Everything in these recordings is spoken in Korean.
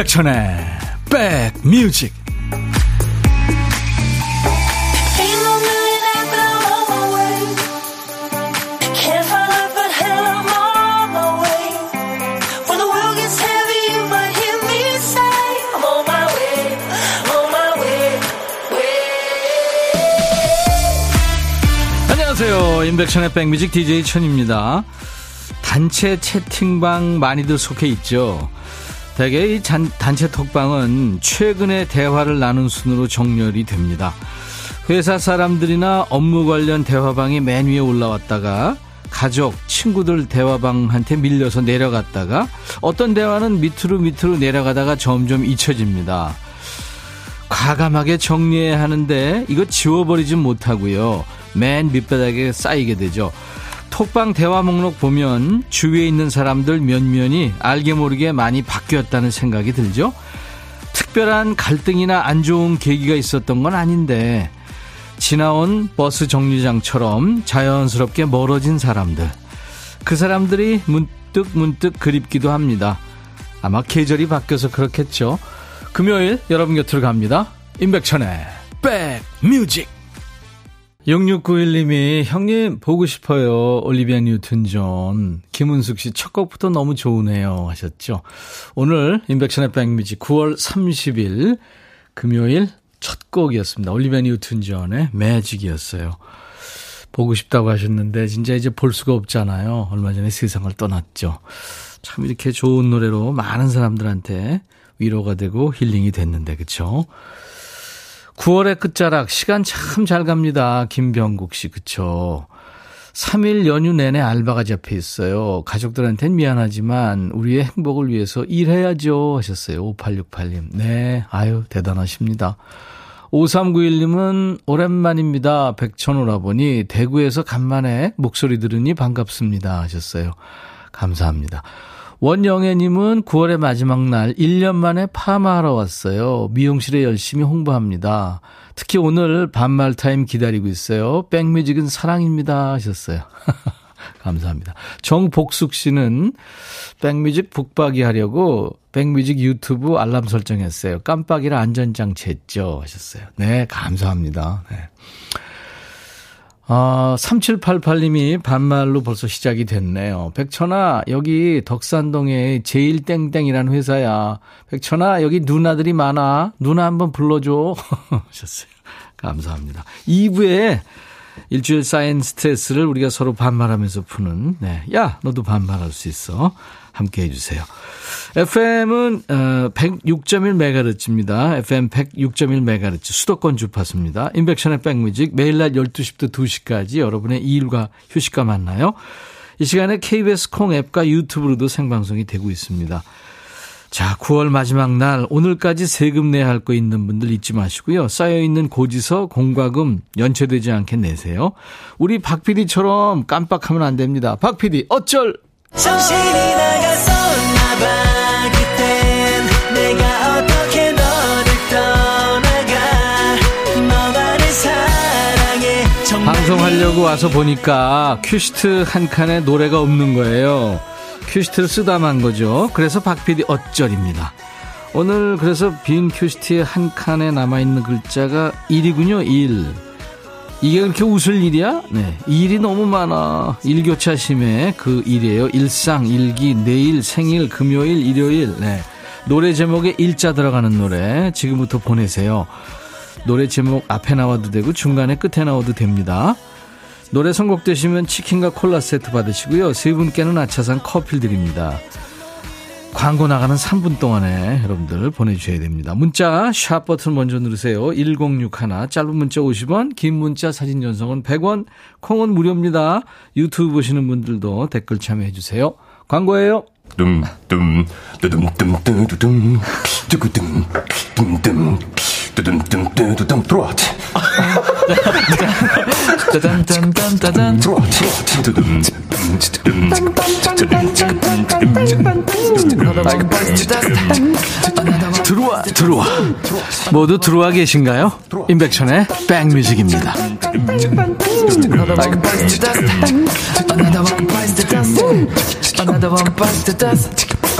임백천의 백뮤직. 안녕하세요. 임백천의 백뮤직 DJ 천입니다. 단체 채팅방 많이들 속해 있죠 대개 이 잔, 단체 톡방은 최근의 대화를 나눈 순으로 정렬이 됩니다. 회사 사람들이나 업무 관련 대화방이 맨 위에 올라왔다가 가족, 친구들 대화방한테 밀려서 내려갔다가 어떤 대화는 밑으로 밑으로 내려가다가 점점 잊혀집니다. 과감하게 정리해야 하는데 이거 지워버리진 못하고요. 맨 밑바닥에 쌓이게 되죠. 톡방 대화 목록 보면 주위에 있는 사람들 몇몇이 알게 모르게 많이 바뀌었다는 생각이 들죠. 특별한 갈등이나 안 좋은 계기가 있었던 건 아닌데 지나온 버스 정류장처럼 자연스럽게 멀어진 사람들. 그 사람들이 문득 문득 그립기도 합니다. 아마 계절이 바뀌어서 그렇겠죠. 금요일 여러분 곁으로 갑니다. 임백천의 백뮤직 6691님이 형님 보고 싶어요. 올리비아 뉴튼 존. 김은숙 씨 첫 곡부터 너무 좋으네요 하셨죠. 오늘 임백천의 백뮤직 9월 30일 금요일 첫 곡이었습니다. 올리비아 뉴튼 존의 Magic이었어요. 보고 싶다고 하셨는데 진짜 이제 볼 수가 없잖아요. 얼마 전에 세상을 떠났죠. 참 이렇게 좋은 노래로 많은 사람들한테 위로가 되고 힐링이 됐는데 그쵸 9월의 끝자락 시간 참 잘 갑니다. 김병국 씨 그쵸. 3일 연휴 내내 알바가 잡혀 있어요. 가족들한테는 미안하지만 우리의 행복을 위해서 일해야죠 하셨어요. 5868님. 네. 아유 대단하십니다. 5391님은 오랜만입니다. 백천오라보니 대구에서 간만에 목소리 들으니 반갑습니다 하셨어요. 감사합니다. 원영애님은 9월의 마지막 날 1년 만에 파마하러 왔어요. 미용실에 열심히 홍보합니다. 특히 오늘 반말 타임 기다리고 있어요. 백뮤직은 사랑입니다 하셨어요. 감사합니다. 정복숙 씨는 백뮤직 붙박이 하려고 백뮤직 유튜브 알람 설정했어요. 깜빡이라 안전장치 했죠 하셨어요. 네, 감사합니다. 네. 아, 3788님이 반말로 벌써 시작이 됐네요. 백천아, 여기 덕산동에 제일땡땡이라는 회사야. 백천아, 여기 누나들이 많아. 누나 한번 불러줘. 하셨어요. 감사합니다. 2부에 일주일 쌓인 스트레스를 우리가 서로 반말하면서 푸는, 네. 야, 너도 반말할 수 있어. 함께 해주세요. FM은 106.1MHz입니다. FM 106.1MHz 수도권 주파수입니다. 인백션의 백뮤직 매일 낮 12시부터 2시까지 여러분의 일과 휴식과 만나요. 이 시간에 KBS 콩 앱과 유튜브로도 생방송이 되고 있습니다. 자, 9월 마지막 날 오늘까지 세금 내야 할 거 있는 분들 잊지 마시고요. 쌓여 있는 고지서, 공과금 연체되지 않게 내세요. 우리 박 PD처럼 깜빡하면 안 됩니다. 박 PD 어쩔 방송하려고 와서 보니까 큐시트 한 칸에 노래가 없는 거예요 큐시트를 쓰다만 거죠 그래서 박PD 어쩔입니다 오늘 그래서 빈 큐시트에 한 칸에 남아있는 글자가 1이군요 1 이게 그렇게 웃을 일이야? 네. 일이 너무 많아. 일교차 심해. 그 일이에요. 일상, 일기, 내일, 생일, 금요일, 일요일. 네. 노래 제목에 일자 들어가는 노래 지금부터 보내세요. 노래 제목 앞에 나와도 되고 중간에 끝에 나와도 됩니다. 노래 선곡되시면 치킨과 콜라 세트 받으시고요. 세 분께는 아차산 커피 드립니다. 광고 나가는 3분 동안에 여러분들 보내주셔야 됩니다. 문자 샵 버튼 먼저 누르세요. 1061 짧은 문자 50원 긴 문자 사진 전송은 100원 콩은 무료입니다. 유튜브 보시는 분들도 댓글 참여해 주세요. 광고예요. dumdum 뚜둠뚜둠뚜둠 뚜구둠 둠둠 뚜둠뚜둠뚜둠 트로트 짜잔짠짠짠짠 들어와 들어와 모두 들어와 계신가요? 임백천의 백뮤직입니다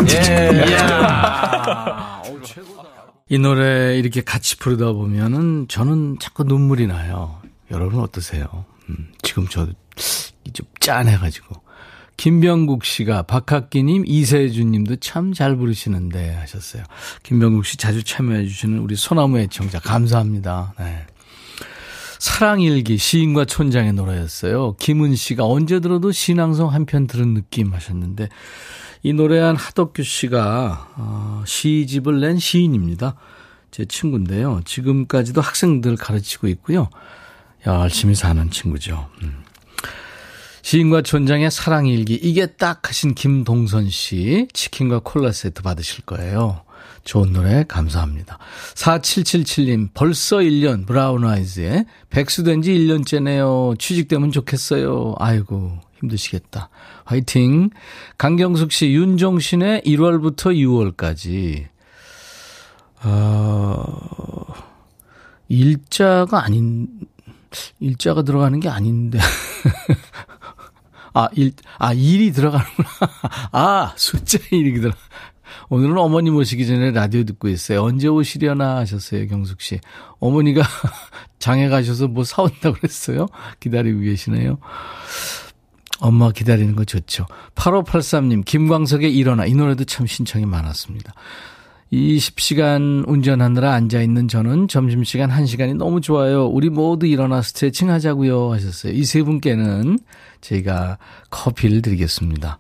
예. 이 노래 이렇게 같이 부르다 보면은 저는 자꾸 눈물이 나요. 여러분 어떠세요? 음, 지금 저좀 짠해가지고. 김병국 씨가 박학기님, 이세준 님도 참 잘 부르시는데 하셨어요. 김병국 씨 자주 참여해 주시는 우리 소나무 애청자 감사합니다. 네. 사랑일기 시인과 촌장의 노래였어요. 김은 씨가 언제 들어도 신앙성 한편 들은 느낌 하셨는데 이 노래한 하덕규 씨가 어, 시집을 낸 시인입니다. 제 친구인데요. 지금까지도 학생들 가르치고 있고요. 열심히 사는 친구죠. 음. 시인과 촌장의 사랑일기 이게 딱 하신 김동선 씨 치킨과 콜라 세트 받으실 거예요. 좋은 노래 감사합니다. 4777님 벌써 1년 브라운 아이즈에 백수된 지 1년째네요. 취직되면 좋겠어요. 아이고 힘드시겠다. 화이팅. 강경숙 씨 윤종신의 1월부터 6월까지 어, 일자가 아닌 일자가 들어가는 게 아닌데 아, 일, 아, 일이 들어가는구나. 아, 숫자 일이 들어. 오늘은 어머니 모시기 전에 라디오 듣고 있어요. 언제 오시려나 하셨어요, 경숙 씨. 어머니가 장에 가셔서 뭐 사온다고 그랬어요? 기다리고 계시네요. 엄마 기다리는 거 좋죠. 8583님, 김광석의 일어나. 이 노래도 참 신청이 많았습니다. 20시간 운전하느라 앉아있는 저는 점심시간 1시간이 너무 좋아요. 우리 모두 일어나 스트레칭 하자고요 하셨어요. 이 세 분께는 저희가 커피를 드리겠습니다.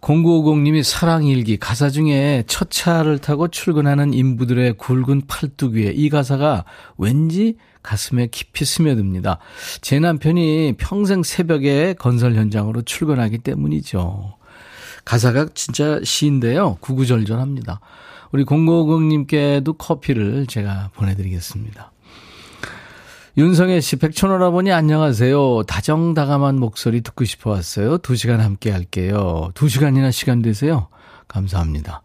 0950님이 사랑일기 가사 중에 첫 차를 타고 출근하는 인부들의 굵은 팔뚝 위에 이 가사가 왠지 가슴에 깊이 스며듭니다. 제 남편이 평생 새벽에 건설 현장으로 출근하기 때문이죠. 가사가 진짜 시인데요. 구구절절합니다. 우리 0950님께도 커피를 제가 보내드리겠습니다. 윤성애 씨, 백촌오라버니 안녕하세요. 다정다감한 목소리 듣고 싶어 왔어요. 두 시간 함께 할게요. 두 시간이나 시간 되세요? 감사합니다.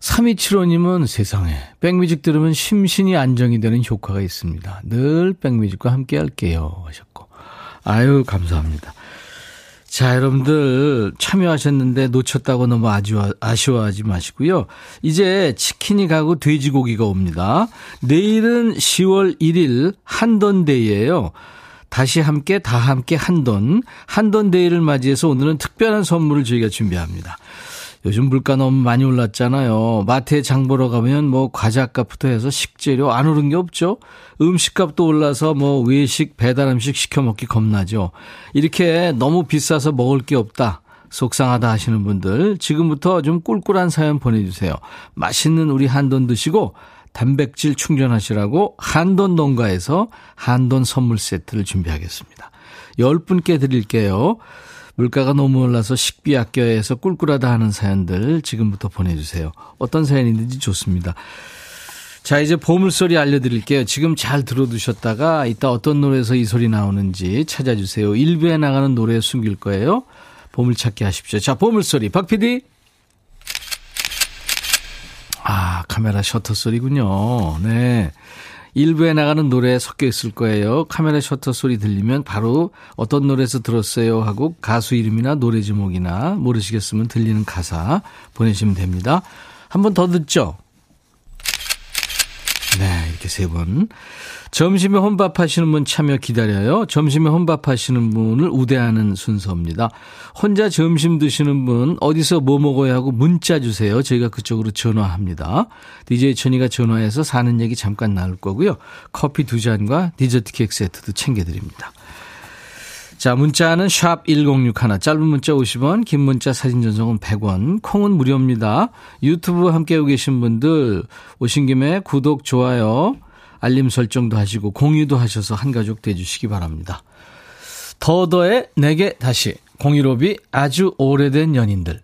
3275님은 세상에, 백뮤직 들으면 심신이 안정이 되는 효과가 있습니다. 늘 백뮤직과 함께 할게요. 하셨고. 아유, 감사합니다. 자, 여러분들 참여하셨는데 놓쳤다고 너무 아쉬워, 아쉬워 하지 마시고요. 이제 치킨이 가고 돼지고기가 옵니다. 내일은 10월 1일 한돈데이예요. 다시 함께 다 함께 한돈 한돈데이를 맞이해서 오늘은 특별한 선물을 저희가 준비합니다. 요즘 물가 너무 많이 올랐잖아요. 마트에 장 보러 가면 뭐 과자값부터 해서 식재료 안 오른 게 없죠. 음식값도 올라서 뭐 외식 배달 음식 시켜 먹기 겁나죠. 이렇게 너무 비싸서 먹을 게 없다. 속상하다 하시는 분들 지금부터 좀 꿀꿀한 사연 보내주세요. 맛있는 우리 한돈 드시고 단백질 충전하시라고 한돈 농가에서 한돈 선물 세트를 준비하겠습니다. 10분께 드릴게요. 물가가 너무 올라서 식비 아껴야 해서 꿀꿀하다 하는 사연들 지금부터 보내주세요. 어떤 사연이든지 좋습니다. 자, 이제 보물소리 알려드릴게요. 지금 잘 들어두셨다가 이따 어떤 노래에서 이 소리 나오는지 찾아주세요. 일부에 나가는 노래 숨길 거예요. 보물찾기 하십시오. 자, 보물소리. 박 PD. 아, 카메라 셔터 소리군요. 네. 일부에 나가는 노래 섞여 있을 거예요. 카메라 셔터 소리 들리면 바로 어떤 노래에서 들었어요 하고 가수 이름이나 노래 제목이나 모르시겠으면 들리는 가사 보내시면 됩니다. 한 번 더 듣죠? 네, 이렇게 세 분. 점심에 혼밥 하시는 분 참여 기다려요. 점심에 혼밥 하시는 분을 우대하는 순서입니다. 혼자 점심 드시는 분 어디서 뭐 먹어야 하고 문자 주세요. 저희가 그쪽으로 전화합니다. DJ 천이가 전화해서 사는 얘기 잠깐 나눌 거고요. 커피 두 잔과 디저트 케이크 세트도 챙겨드립니다. 자, 문자는 샵 1061, 짧은 문자 50원, 긴 문자 사진 전송은 100원, 콩은 무료입니다. 유튜브 함께하고 계신 분들 오신 김에 구독, 좋아요, 알림 설정도 하시고 공유도 하셔서 한가족 돼주시기 바랍니다. 더더의 내게 다시 공유로비 아주 오래된 연인들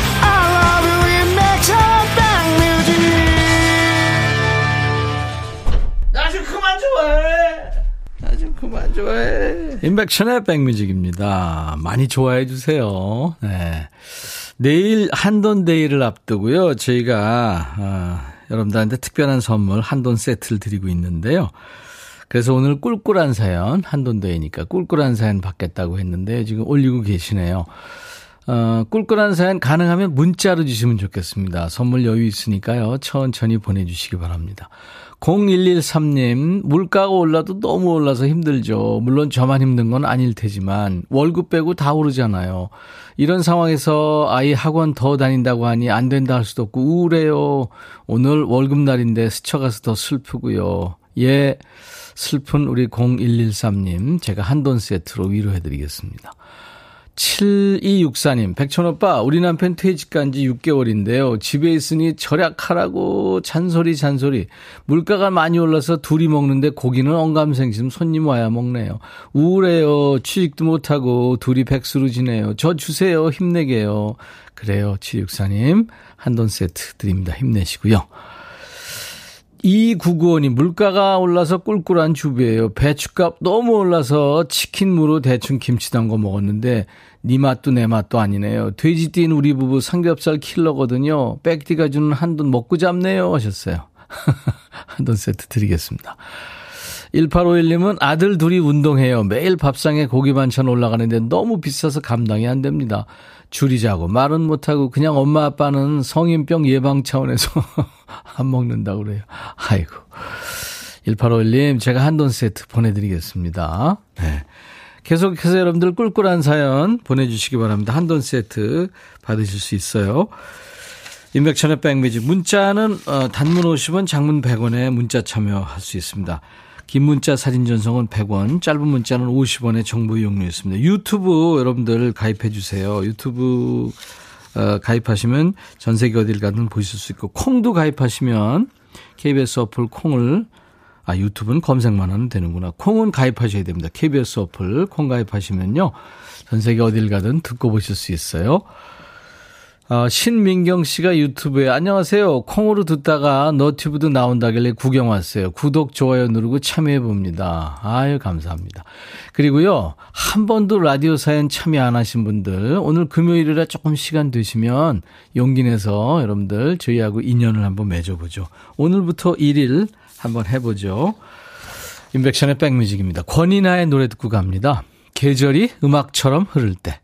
좋아해. 인백션의 백뮤직입니다. 많이 좋아해 주세요. 네. 내일 한돈데이를 앞두고요. 저희가, 어, 여러분들한테 특별한 선물 한돈 세트를 드리고 있는데요. 그래서 오늘 꿀꿀한 사연, 한돈데이니까 꿀꿀한 사연 받겠다고 했는데 지금 올리고 계시네요. 어, 꿀꿀한 사연 가능하면 문자로 주시면 좋겠습니다. 선물 여유 있으니까요. 천천히 보내주시기 바랍니다. 0113님, 물가가 올라도 너무 올라서 힘들죠. 물론 저만 힘든 건 아닐 테지만, 월급 빼고 다 오르잖아요. 이런 상황에서 아이 학원 더 다닌다고 하니 안 된다 할 수도 없고, 우울해요. 오늘 월급날인데 스쳐가서 더 슬프고요. 예, 슬픈 우리 0113님, 제가 한돈 세트로 위로해드리겠습니다. 7264님, 백천오빠, 우리 남편 퇴직한 지 6개월인데요. 집에 있으니 절약하라고 잔소리, 잔소리. 물가가 많이 올라서 둘이 먹는데 고기는 엉감생심 손님 와야 먹네요. 우울해요. 취직도 못하고 둘이 백수로 지내요. 저 주세요. 힘내게요. 그래요. 7264님, 한돈 세트 드립니다. 힘내시고요. 2995원이 물가가 올라서 꿀꿀한 주부예요. 배추값 너무 올라서 치킨무로 대충 김치 담궈 먹었는데 네 맛도 내 맛도 아니네요. 돼지띠인 우리 부부 삼겹살 킬러거든요. 백디가 주는 한 돈 먹고 잡네요 하셨어요. 한 돈 세트 드리겠습니다. 1851님은 아들 둘이 운동해요. 매일 밥상에 고기 반찬 올라가는데 너무 비싸서 감당이 안 됩니다. 줄이자고 말은 못하고 그냥 엄마 아빠는 성인병 예방 차원에서 안 먹는다고 그래요. 아이고. 1851님, 제가 한 돈 세트 보내드리겠습니다. 네. 계속해서 여러분들 꿀꿀한 사연 보내주시기 바랍니다. 한돈 세트 받으실 수 있어요. 인백천의 백미지 문자는 어, 단문 50원, 장문 100원에 문자 참여할 수 있습니다. 긴 문자 사진 전송은 100원, 짧은 문자는 50원의 정보 이용료 있습니다. 유튜브 여러분들 가입해 주세요. 유튜브 어, 가입하시면 전 세계 어딜 가든 보실 수 있고 콩도 가입하시면 KBS 어플 콩을 아 유튜브는 검색만 하면 되는구나. 콩은 가입하셔야 됩니다. KBS 어플 콩 가입하시면요. 전 세계 어딜 가든 듣고 보실 수 있어요. 어, 신민경 씨가 유튜브에 안녕하세요. 콩으로 듣다가 너튜브도 나온다길래 구경 왔어요. 구독, 좋아요 누르고 참여해 봅니다. 아유, 감사합니다. 그리고요, 한 번도 라디오 사연 참여 안 하신 분들, 오늘 금요일이라 조금 시간 되시면 용기 내서 여러분들 저희하고 인연을 한번 맺어 보죠. 오늘부터 1일 한번 해보죠. 인백션의 백뮤직입니다. 권이나의 노래 듣고 갑니다. 계절이 음악처럼 흐를 때.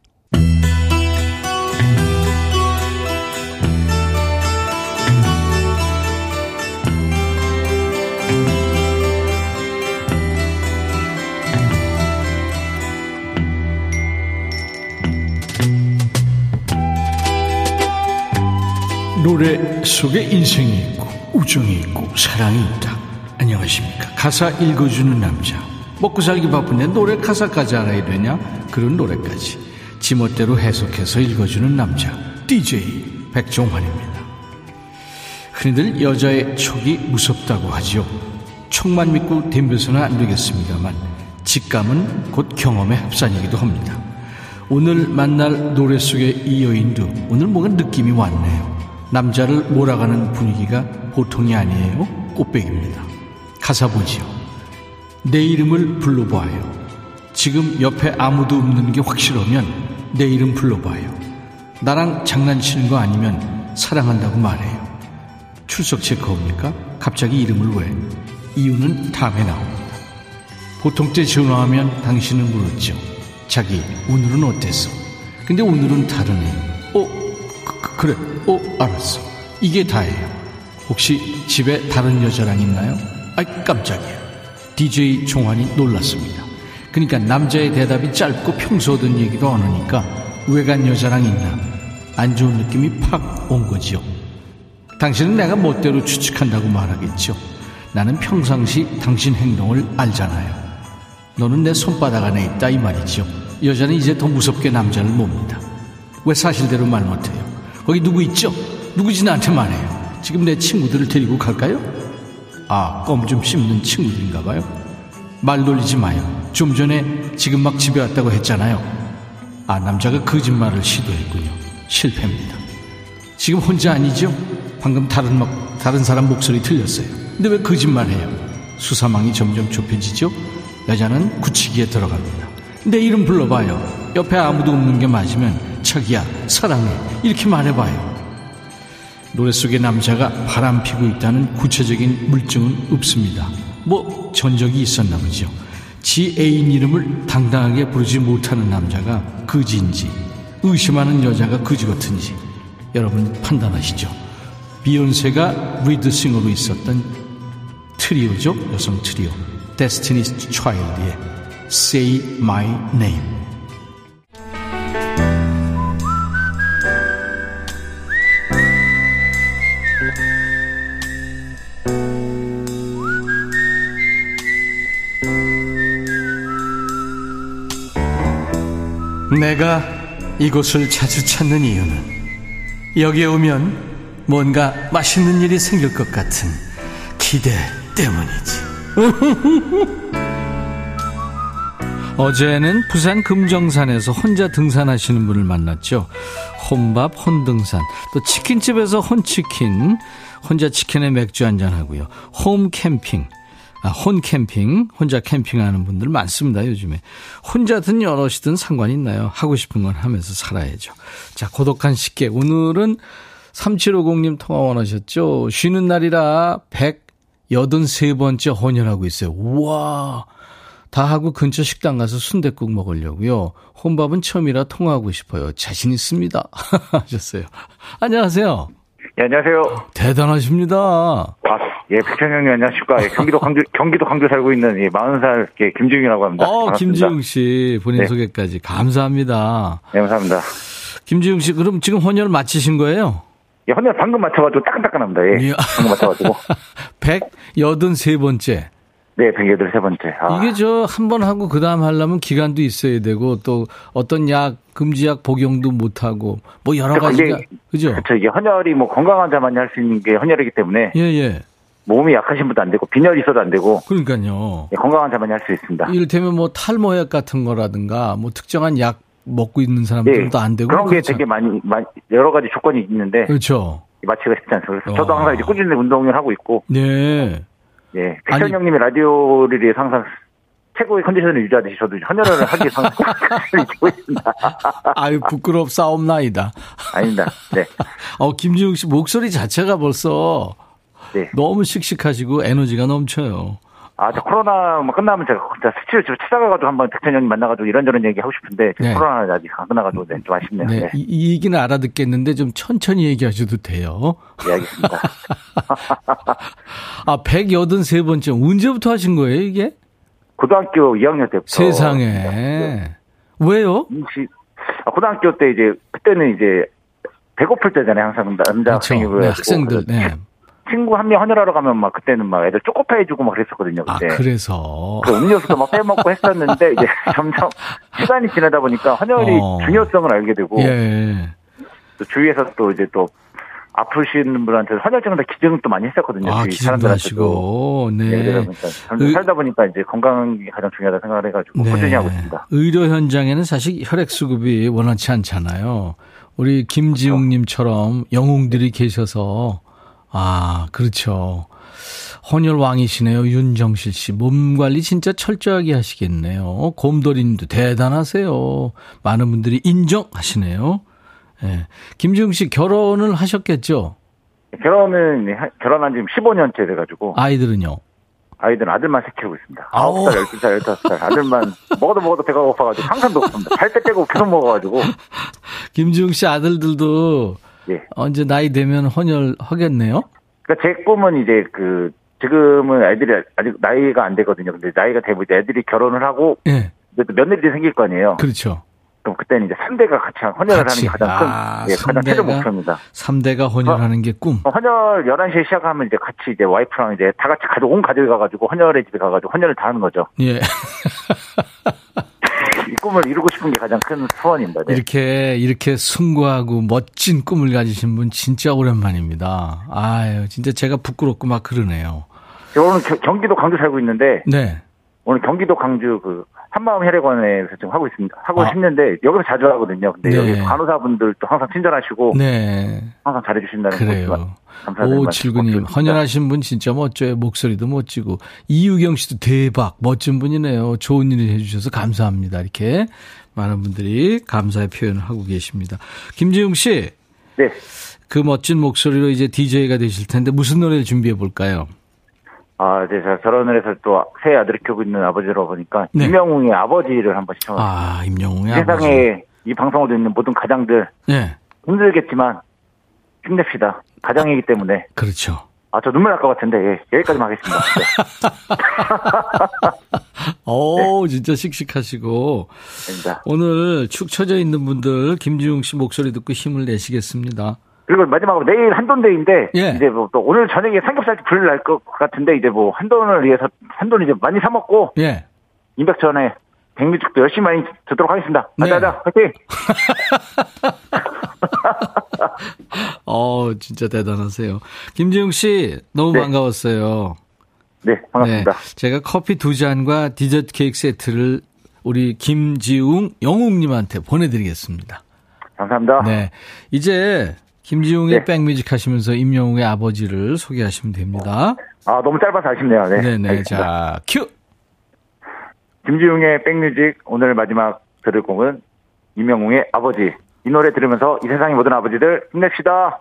노래 속에 인생이 있고 우정이 있고 사랑이 있다. 안녕하십니까. 가사 읽어주는 남자. 먹고 살기 바쁜데 노래 가사까지 알아야 되냐? 그런 노래까지. 지멋대로 해석해서 읽어주는 남자. DJ 백종환입니다. 흔히들 여자의 촉이 무섭다고 하지요. 촉만 믿고 덤벼서는 안 되겠습니다만 직감은 곧 경험의 합산이기도 합니다. 오늘 만날 노래 속의 이 여인도 오늘 뭔가 느낌이 왔네요. 남자를 몰아가는 분위기가 보통이 아니에요. 꽃백입니다. 가사 보지요. 내 이름을 불러봐요. 지금 옆에 아무도 없는 게 확실하면 내 이름 불러봐요. 나랑 장난치는 거 아니면 사랑한다고 말해요. 출석 체크합니까? 갑자기 이름을 왜? 이유는 다음에 나옵니다. 보통 때 전화하면 당신은 물었죠. 자기, 오늘은 어땠어? 근데 오늘은 다르네. 어, 그, 그래. 어, 알았어. 이게 다예요. 혹시 집에 다른 여자랑 있나요? 아이, 깜짝이야. DJ 종환이 놀랐습니다. 그러니까 남자의 대답이 짧고 평소 하던 얘기가 안 하니까 외간 여자랑 있나? 안 좋은 느낌이 팍 온 거지요. 당신은 내가 멋대로 추측한다고 말하겠죠. 나는 평상시 당신 행동을 알잖아요. 너는 내 손바닥 안에 있다 이 말이죠. 여자는 이제 더 무섭게 남자를 봅니다. 왜 사실대로 말 못해요? 거기 누구 있죠? 누구지 나한테 말해요. 지금 내 친구들을 데리고 갈까요? 아, 껌 좀 씹는 친구들인가 봐요. 말 돌리지 마요. 좀 전에 지금 막 집에 왔다고 했잖아요. 아, 남자가 거짓말을 시도했군요. 실패입니다. 지금 혼자 아니죠? 방금 다른 막 다른 사람 목소리 들렸어요. 근데 왜 거짓말해요? 수사망이 점점 좁혀지죠? 여자는 굳히기에 들어갑니다. 내 이름 불러봐요. 옆에 아무도 없는 게 맞으면 자기야 사랑해 이렇게 말해봐요. 노래 속의 남자가 바람 피고 있다는 구체적인 물증은 없습니다. 뭐 전적이 있었나 보죠. 지 애인 이름을 당당하게 부르지 못하는 남자가 그지인지 의심하는 여자가 그지 같은지 여러분 판단하시죠. 비욘세가 lead singer로 있었던 트리오죠. 여성 트리오. Destiny's Child의 Say My Name. 내가 이곳을 자주 찾는 이유는 여기에 오면 뭔가 맛있는 일이 생길 것 같은 기대 때문이지. 어제는 부산 금정산에서 혼자 등산하시는 분을 만났죠. 혼밥, 혼등산, 또 치킨집에서 혼치킨, 혼자 치킨에 맥주 한잔 하고요. 홈 캠핑, 아, 혼 캠핑, 혼자 캠핑하는 분들 많습니다, 요즘에. 혼자든 여럿이든 상관 있나요? 하고 싶은 건 하면서 살아야죠. 자, 고독한 식객. 오늘은 3750님 통화 원하셨죠? 쉬는 날이라 183번째 혼혈하고 있어요. 우와! 다 하고 근처 식당 가서 순댓국 먹으려고요. 혼밥은 처음이라 통화하고 싶어요. 자신 있습니다. 하셨어요. 안녕하세요. 예, 안녕하세요. 대단하십니다. 아, 예, 백천영님 안녕하십니까. 예, 경기도 광주, 경기도 광주 살고 있는 예, 40살 예, 김지웅이라고 합니다. 어, 김지웅 씨 본인 네. 소개까지 감사합니다. 네, 감사합니다. 김지웅 씨, 그럼 지금 헌혈 마치신 거예요? 예, 헌혈 방금 맞춰가지고 따끈따끈합니다. 예. 예. 방금 맞춰가지고. 183번째. 네, 183번째. 아. 이게 저 한 번 하고 그 다음 하려면 기간도 있어야 되고 또 어떤 약, 금지약 복용도 못 하고 뭐 여러 그러니까 가지가. 그죠? 그렇죠. 이게 헌혈이 뭐 건강한 자만이 할 수 있는 게 헌혈이기 때문에. 예, 예. 몸이 약하신 분도 안 되고 빈혈이 있어도 안 되고. 그러니까요. 예, 건강한 자만이 할 수 있습니다. 이를테면 뭐 탈모약 같은 거라든가 뭐 특정한 약 먹고 있는 사람들도 예, 안 되고. 그런 게 그렇죠. 되게 많이, 많이, 여러 가지 조건이 있는데. 그렇죠. 마취가 쉽지 않습니다. 그래서 저도 어. 항상 이제 꾸준히 운동을 하고 있고. 네. 예. 백현 형님의 라디오를 위해서 항상 최고의 컨디션을 유지하듯이 저도 헌혈을 하기 위해서 이기고 있습니다. 아유, 부끄럽사옵나이다. 아닙니다. 네. 어, 김지웅 씨 목소리 자체가 벌써 네. 너무 씩씩하시고 에너지가 넘쳐요. 아, 저 코로나 뭐 끝나면 제가 스튜디오 집에 찾아가가지고 한번 백천 형님 만나가지고 이런저런 얘기 하고 싶은데 네. 코로나 아직 안 끝나가지고 네, 좀 아쉽네요. 네. 네. 이, 이 얘기는 알아듣겠는데 좀 천천히 얘기하셔도 돼요. 네, 알겠습니다. 아, 183번째 언제부터 하신 거예요, 이게? 고등학교 2학년 때부터. 세상에. 네. 왜요? 아, 고등학교 때 이제 그때는 이제 배고플 때잖아요, 항상 남자 그렇죠. 학생이고 네, 학생들. 네. 친구 한 명 헌혈하러 가면 막 그때는 막 애들 쪼꼬파 해주고 막 그랬었거든요. 그때. 아, 그래서. 그 음료수도 막 빼먹고 했었는데 이제 점점 시간이 지나다 보니까 헌혈이 어. 중요성을 알게 되고. 예. 또 주위에서 또 이제 또 아프시는 분한테 헌혈증을 다 기증을 또 많이 했었거든요. 아, 기증도 하시고. 네. 네 그러니까 의... 살다 보니까 이제 건강이 가장 중요하다 생각을 해가지고 네. 꾸준히 하고 있습니다. 의료 현장에는 사실 혈액 수급이 원활치 않잖아요. 우리 김지웅님처럼 영웅들이 계셔서 아, 그렇죠. 헌혈 왕이시네요. 윤정실 씨. 몸 관리 진짜 철저하게 하시겠네요. 곰돌이님도 대단하세요. 많은 분들이 인정하시네요. 예. 네. 김지웅 씨 결혼을 하셨겠죠? 결혼은, 결혼한 지 15년째 돼가지고. 아이들은요? 아이들은 아들만 세 키우고 있습니다. 9살, 12살, 15살. 아들만 먹어도 먹어도 배가 고파가지고 항상 높습니다. 살 때 빼고 계속 먹어가지고. 김지웅 씨 아들들도 예. 언제 나이 되면 헌혈 하겠네요? 그러니까 제 꿈은 이제 그 지금은 애들이 아직 나이가 안 되거든요. 근데 나이가 되면 이제 애들이 결혼을 하고 예. 며느리들이 생길 거 아니에요. 그렇죠. 그럼 그때는 이제 3대가 같이 헌혈을 같이. 하는 게 가장 큰, 아, 예, 가장 최종 목표입니다. 3대가 헌혈하는 게 꿈. 어, 헌혈 11시에 시작하면 이제 같이 이제 와이프랑 이제 다 같이 가족, 온 가족이 가가지고 헌혈의 집에 가가지고 헌혈을 다 하는 거죠. 예. 이 꿈을 이루고 싶은 게 가장 큰 소원입니다. 네. 이렇게 이렇게 숭고하고 멋진 꿈을 가지신 분 진짜 오랜만입니다. 아유, 진짜 제가 부끄럽고 막 그러네요. 저는 경기도 광주 살고 있는데 네. 오늘 경기도 광주 그 한마음 혈액원에서 지금 하고 있습니다. 하고 아. 싶는데 여기서 자주 하거든요. 근데 네. 여기 간호사분들도 항상 친절하시고 네. 항상 잘해 주신다는 그래요. 오 칠구님 헌혈하신 분 진짜 멋져요. 목소리도 멋지고 이유경 씨도 대박 멋진 분이네요. 좋은 일을 해주셔서 감사합니다. 이렇게 많은 분들이 감사의 표현을 하고 계십니다. 김지웅 씨. 네. 그 멋진 목소리로 이제 DJ가 되실 텐데 무슨 노래를 준비해 볼까요? 아, 이제 제가 결혼을 해서 또 새 아들을 키우고 있는 아버지로 보니까 네. 임영웅의 아버지를 한번 시청합니다. 아, 임영웅의 세상에 아버지. 이 방송을 듣는 모든 가장들 네. 힘들겠지만 힘냅시다. 가장이기 때문에. 그렇죠. 아, 저 눈물 날 것 같은데, 예, 여기까지만 하겠습니다. 네. 오, 네. 진짜 씩씩하시고. 네. 오늘 축 처져 있는 분들, 김지웅 씨 목소리 듣고 힘을 내시겠습니다. 그리고 마지막으로 내일 한돈데이인데 예. 이제 뭐 또 오늘 저녁에 삼겹살 불 날 것 같은데 이제 뭐 한돈을 위해서 한돈 이제 많이 사 먹고 예. 임백천에 백미축도 열심히 많이 듣도록 하겠습니다. 네. 가자, 화이팅! 어, 진짜 대단하세요. 김지웅 씨, 너무 네. 반가웠어요. 네, 반갑습니다. 네, 제가 커피 두 잔과 디저트 케이크 세트를 우리 김지웅 영웅님한테 보내드리겠습니다. 감사합니다. 네. 이제 김지웅의 네. 백뮤직 하시면서 임영웅의 아버지를 소개하시면 됩니다. 아, 너무 짧아서 아쉽네요. 네. 네네. 알겠습니다. 자, 큐! 김지웅의 백뮤직 오늘 마지막 들을 곡은 임영웅의 아버지. 이 노래 들으면서 이 세상의 모든 아버지들 힘냅시다.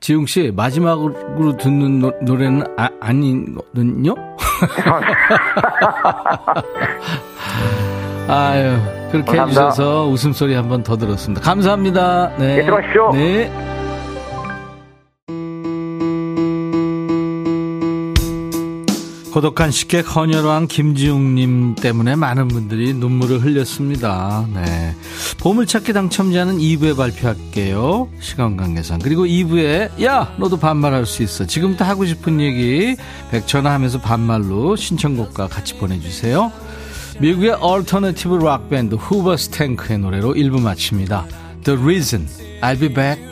지웅 씨 마지막으로 듣는 노, 래는 아, 아니거든요. 아유 그렇게 감사합니다. 해주셔서 웃음소리 한 번 더 들었습니다. 감사합니다. 네. 네 들어가십시오. 네. 고독한 식객 헌혈왕 김지웅님 때문에 많은 분들이 눈물을 흘렸습니다. 네. 보물찾기 당첨자는 2부에 발표할게요. 시간 관계상. 그리고 2부에, 야! 너도 반말할 수 있어. 지금부터 하고 싶은 얘기 백천아 하면서 반말로 신청곡과 같이 보내주세요. 미국의 alternative rock band Hoobastank의 노래로 1부 마칩니다. The Reason. I'll be back.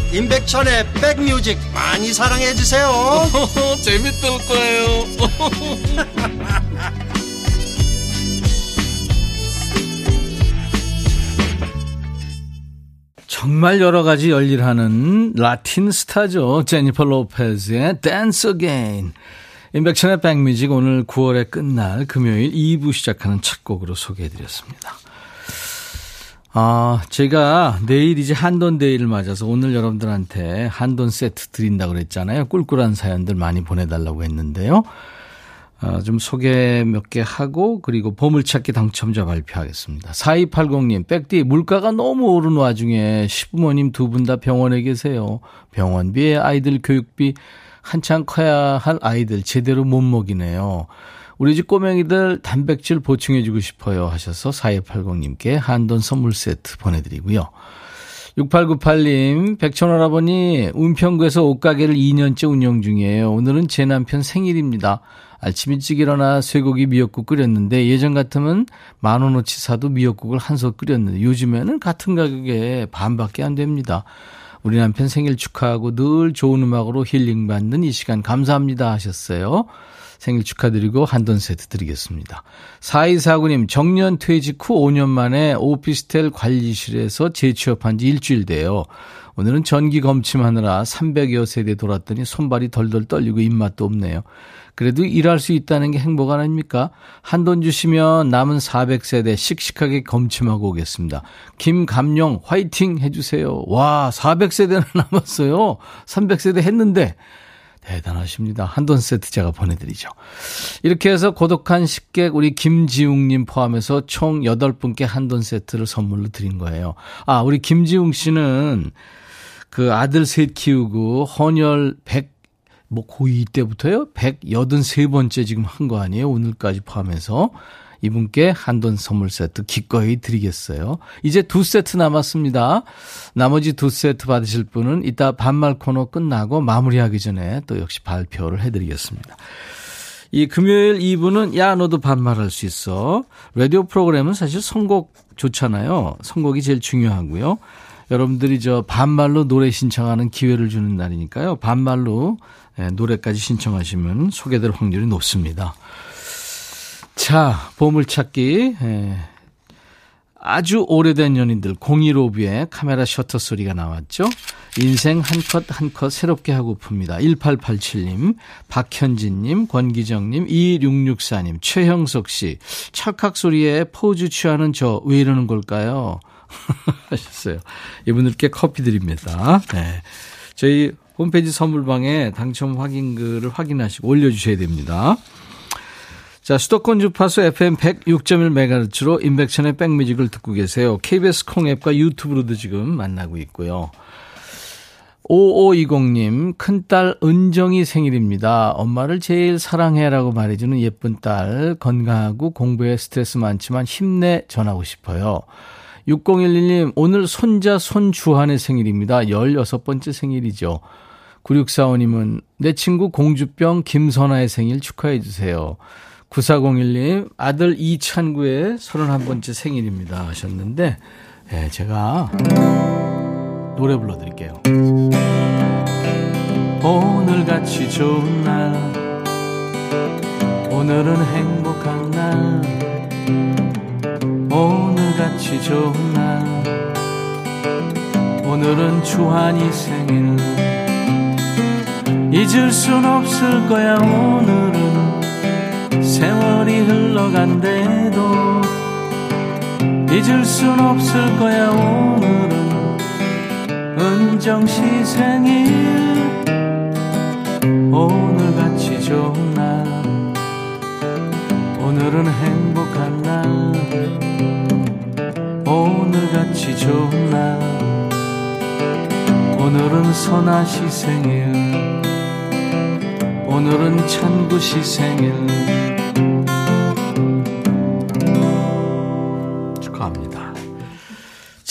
임백천의 백뮤직 많이 사랑해 주세요. 재밌을 거예요. 정말 여러 가지 열일하는 라틴 스타죠. 제니퍼 로페즈의 Dance Again. 임백천의 백뮤직 오늘 9월의 끝날 금요일 2부 시작하는 첫 곡으로 소개해드렸습니다. 아, 제가 내일 이제 한돈 데이를 맞아서 오늘 여러분들한테 한돈 세트 드린다고 그랬잖아요. 꿀꿀한 사연들 많이 보내달라고 했는데요. 어, 좀 소개 몇 개 하고 그리고 보물찾기 당첨자 발표하겠습니다. 4280님, 백디 물가가 너무 오른 와중에 시부모님 두 분 다 병원에 계세요. 병원비, 아이들 교육비 한창 커야 할 아이들 제대로 못 먹이네요. 우리 집 꼬맹이들 단백질 보충해주고 싶어요 하셔서 4280님께 한돈 선물 세트 보내드리고요. 6898님, 백천할아버니, 운평구에서 옷가게를 2년째 운영 중이에요. 오늘은 제 남편 생일입니다. 아침 일찍 일어나 쇠고기 미역국 끓였는데 예전 같으면 만 원어치 사도 미역국을 한솥 끓였는데 요즘에는 같은 가격에 반밖에 안 됩니다. 우리 남편 생일 축하하고 늘 좋은 음악으로 힐링받는 이 시간 감사합니다 하셨어요. 생일 축하드리고 한돈 세트 드리겠습니다. 4249님, 정년 퇴직 후 5년 만에 오피스텔 관리실에서 재취업한 지 일주일 돼요. 오늘은 전기 검침하느라 300여 세대 돌았더니 손발이 덜덜 떨리고 입맛도 없네요. 그래도 일할 수 있다는 게 행복 아닙니까? 한 돈 주시면 남은 400세대 씩씩하게 검침하고 오겠습니다. 김감용 화이팅 해주세요. 와, 400세대나 남았어요. 300세대 했는데 대단하십니다. 한돈 세트 제가 보내드리죠. 이렇게 해서 고독한 식객 우리 김지웅님 포함해서 총 8분께 한돈 세트를 선물로 드린 거예요. 아, 우리 김지웅 씨는 그 아들 셋 키우고 헌혈 100 뭐 고2 때부터요? 183번째 지금 한 거 아니에요? 오늘까지 포함해서. 이분께 한돈 선물 세트 기꺼이 드리겠어요. 이제 두 세트 남았습니다. 나머지 두 세트 받으실 분은 이따 반말 코너 끝나고 마무리하기 전에 또 역시 발표를 해드리겠습니다. 이 금요일 2부는 야 너도 반말할 수 있어. 라디오 프로그램은 사실 선곡 좋잖아요. 선곡이 제일 중요하고요. 여러분들이 저 반말로 노래 신청하는 기회를 주는 날이니까요. 반말로 예, 노래까지 신청하시면 소개될 확률이 높습니다. 자, 보물찾기. 예. 아주 오래된 연인들 015B의 카메라 셔터 소리가 나왔죠. 인생 한컷 한 컷 새롭게 하고픕니다. 1887님, 박현진님, 권기정님, 2664님, 최형석 씨. 찰칵 소리에 포즈 취하는 저 왜 이러는 걸까요? 하셨어요. 이분들께 커피 드립니다. 네. 저희 홈페이지 선물방에 당첨 확인글을 확인하시고 올려주셔야 됩니다. 자, 수도권 주파수 FM 106.1MHz로 인백천의 백뮤직을 듣고 계세요. KBS 콩앱과 유튜브로도 지금 만나고 있고요. 5520님, 큰딸 은정이 생일입니다. 엄마를 제일 사랑해라고 말해주는 예쁜 딸, 건강하고 공부에 스트레스 많지만 힘내 전하고 싶어요. 6011님, 오늘 손자 손주한의 생일입니다. 16번째 생일이죠. 9645님은 내 친구 공주병 김선아의 생일 축하해주세요. 9401님, 아들 이찬구의 31번째 생일입니다. 하셨는데, 예, 제가 노래 불러드릴게요. 오늘 같이 좋은 날, 오늘은 행복한 날, 오늘 같이 좋은 날, 오늘은 주한이 생일, 잊을 순 없을 거야, 오늘은. 세월이 흘러간대도 잊을 순 없을 거야 오늘은. 은정시 생일. 오늘같이 좋은 날. 오늘은 행복한 날. 오늘같이 좋은 날. 오늘은 선아시 생일. 오늘은 찬구시 생일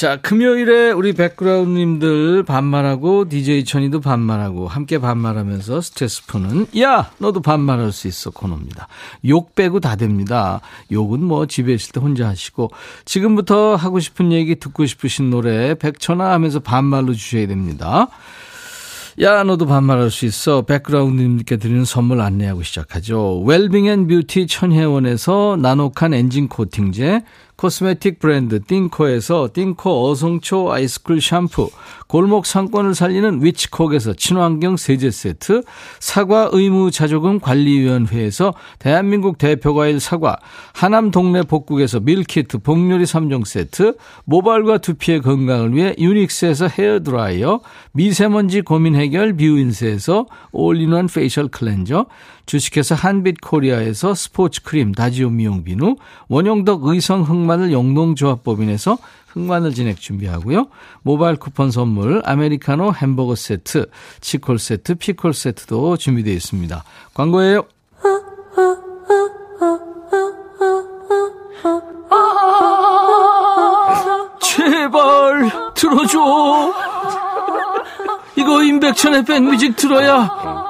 자, 금요일에 우리 백그라운드님들 반말하고 DJ 천이도 반말하고 함께 반말하면서 스트레스 푸는 야 너도 반말할 수 있어 코너입니다. 욕 빼고 다 됩니다. 욕은 뭐 집에 있을 때 혼자 하시고 지금부터 하고 싶은 얘기 듣고 싶으신 노래 백천아 하면서 반말로 주셔야 됩니다. 야, 너도 반말할 수 있어. 백그라운드님께 드리는 선물 안내하고 시작하죠. 웰빙 and beauty 천혜원에서 나노칸 엔진 코팅제, cosmetic 브랜드 띵코에서 띵코 어성초 ice cool 샴푸, 골목 상권을 살리는 위치콕에서 친환경 세제 세트, 사과 의무 자조금 관리위원회에서 대한민국 대표 과일 사과, 하남 동네 복국에서 meal kit 복요리 3종 세트, 모발과 두피의 건강을 위해 유닉스에서 헤어드라이어, 미세먼지 고민 해결 뷰인스에서 all-in-one facial cleanser, 주식회사 한빛코리아에서 스포츠 크림 다지오 미용 비누, 원용덕 의성 흑마늘 영농조합법인에서 흑마늘 진액 준비하고요. 모바일 쿠폰 선물 아메리카노 햄버거 세트, 치콜 세트, 피콜 세트도 준비되어 있습니다. 광고예요. 제발 들어줘. 이거 임백천의 백뮤직 들어야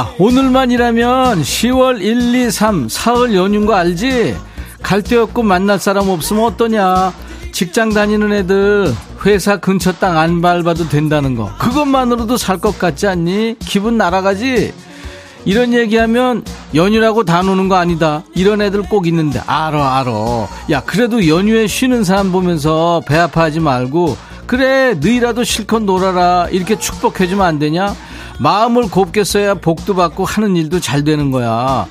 야, 오늘만이라면 10월 1, 2, 3 사흘 연휴인 거 알지? 갈 데 없고 만날 사람 없으면 어떠냐? 직장 다니는 애들 회사 근처 땅 안 밟아도 된다는 거. 그것만으로도 살 것 같지 않니? 기분 날아가지? 이런 얘기하면 연휴라고 다 노는 거 아니다. 이런 애들 꼭 있는데 알아 알아. 야 그래도 연휴에 쉬는 사람 보면서 배 아파하지 말고 그래 너희라도 실컷 놀아라 이렇게 축복해주면 안 되냐? 마음을 곱게 써야 복도 받고 하는 일도 잘 되는 거야.